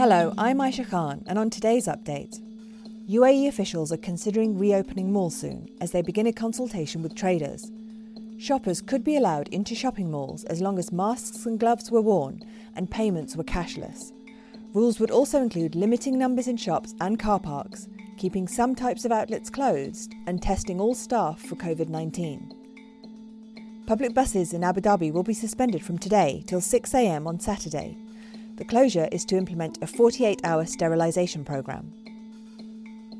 Hello, I'm Aisha Khan, and on today's update, UAE officials are considering reopening malls soon as they begin a consultation with traders. Shoppers could be allowed into shopping malls as long as masks and gloves were worn and payments were cashless. Rules would also include limiting numbers in shops and car parks, keeping some types of outlets closed, and testing all staff for COVID 19. Public buses in Abu Dhabi will be suspended from today till 6am on Saturday. The closure is to implement a 48 hour sterilisation programme.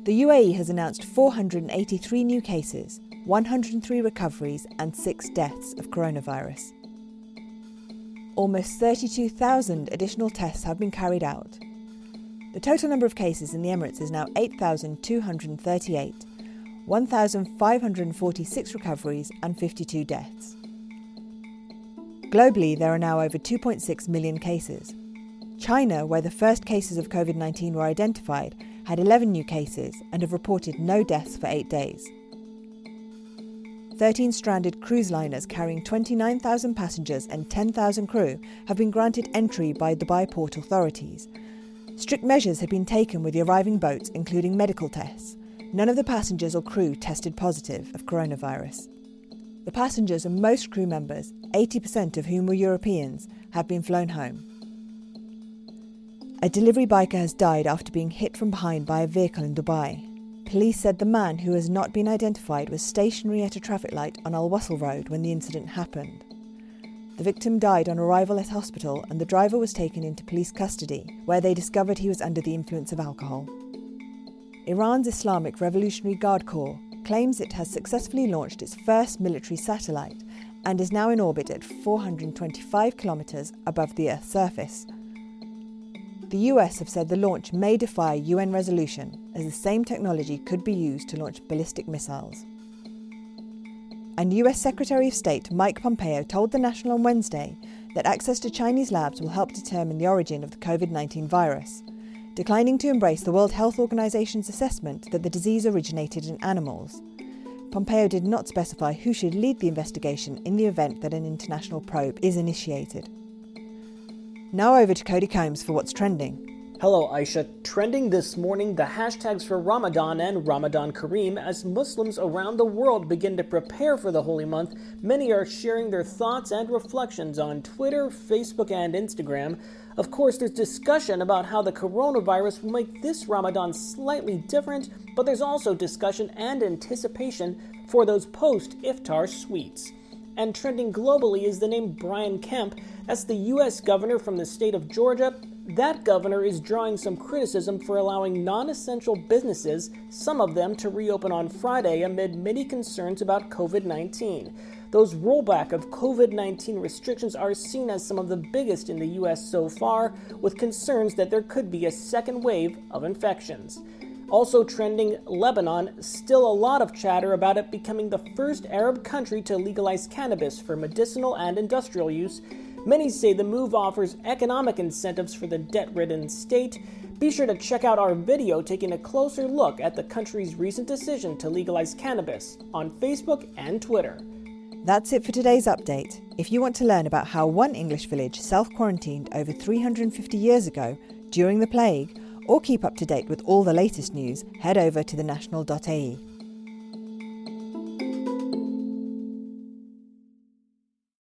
The UAE has announced 483 new cases, 103 recoveries, and 6 deaths of coronavirus. Almost 32,000 additional tests have been carried out. The total number of cases in the Emirates is now 8,238, 1,546 recoveries, and 52 deaths. Globally, there are now over 2.6 million cases. China, where the first cases of COVID 19 were identified, had 11 new cases and have reported no deaths for eight days. 13 stranded cruise liners carrying 29,000 passengers and 10,000 crew have been granted entry by Dubai port authorities. Strict measures have been taken with the arriving boats, including medical tests. None of the passengers or crew tested positive of coronavirus. The passengers and most crew members, 80% of whom were Europeans, have been flown home. A delivery biker has died after being hit from behind by a vehicle in Dubai. Police said the man, who has not been identified, was stationary at a traffic light on Al Wasl Road when the incident happened. The victim died on arrival at hospital and the driver was taken into police custody, where they discovered he was under the influence of alcohol. Iran's Islamic Revolutionary Guard Corps claims it has successfully launched its first military satellite and is now in orbit at 425 kilometres above the Earth's surface. The US have said the launch may defy UN resolution, as the same technology could be used to launch ballistic missiles. And US Secretary of State Mike Pompeo told The National on Wednesday that access to Chinese labs will help determine the origin of the COVID 19 virus declining to embrace the World Health Organization's assessment that the disease originated in animals. Pompeo did not specify who should lead the investigation in the event that an international probe is initiated. Now over to Cody Combs for what's trending. Hello, Aisha. Trending this morning, the hashtags for Ramadan and Ramadan Kareem. As Muslims around the world begin to prepare for the holy month, many are sharing their thoughts and reflections on Twitter, Facebook, and Instagram. Of course, there's discussion about how the coronavirus will make this Ramadan slightly different, but there's also discussion and anticipation for those post iftar sweets. And trending globally is the name Brian Kemp. That's the U.S. governor from the state of Georgia that governor is drawing some criticism for allowing non essential businesses, some of them to reopen on Friday amid many concerns about COVID 19. Those rollback of COVID 19 restrictions are seen as some of the biggest in the U.S. so far, with concerns that there could be a second wave of infections. Also trending, Lebanon, still a lot of chatter about it becoming the first Arab country to legalize cannabis for medicinal and industrial use Many say the move offers economic incentives for the debt ridden state. Be sure to check out our video taking a closer look at the country's recent decision to legalize cannabis on Facebook and Twitter. That's it for today's update. If you want to learn about how one English village self quarantined over 350 years ago during the plague, or keep up to date with all the latest news, head over to thenational.ae.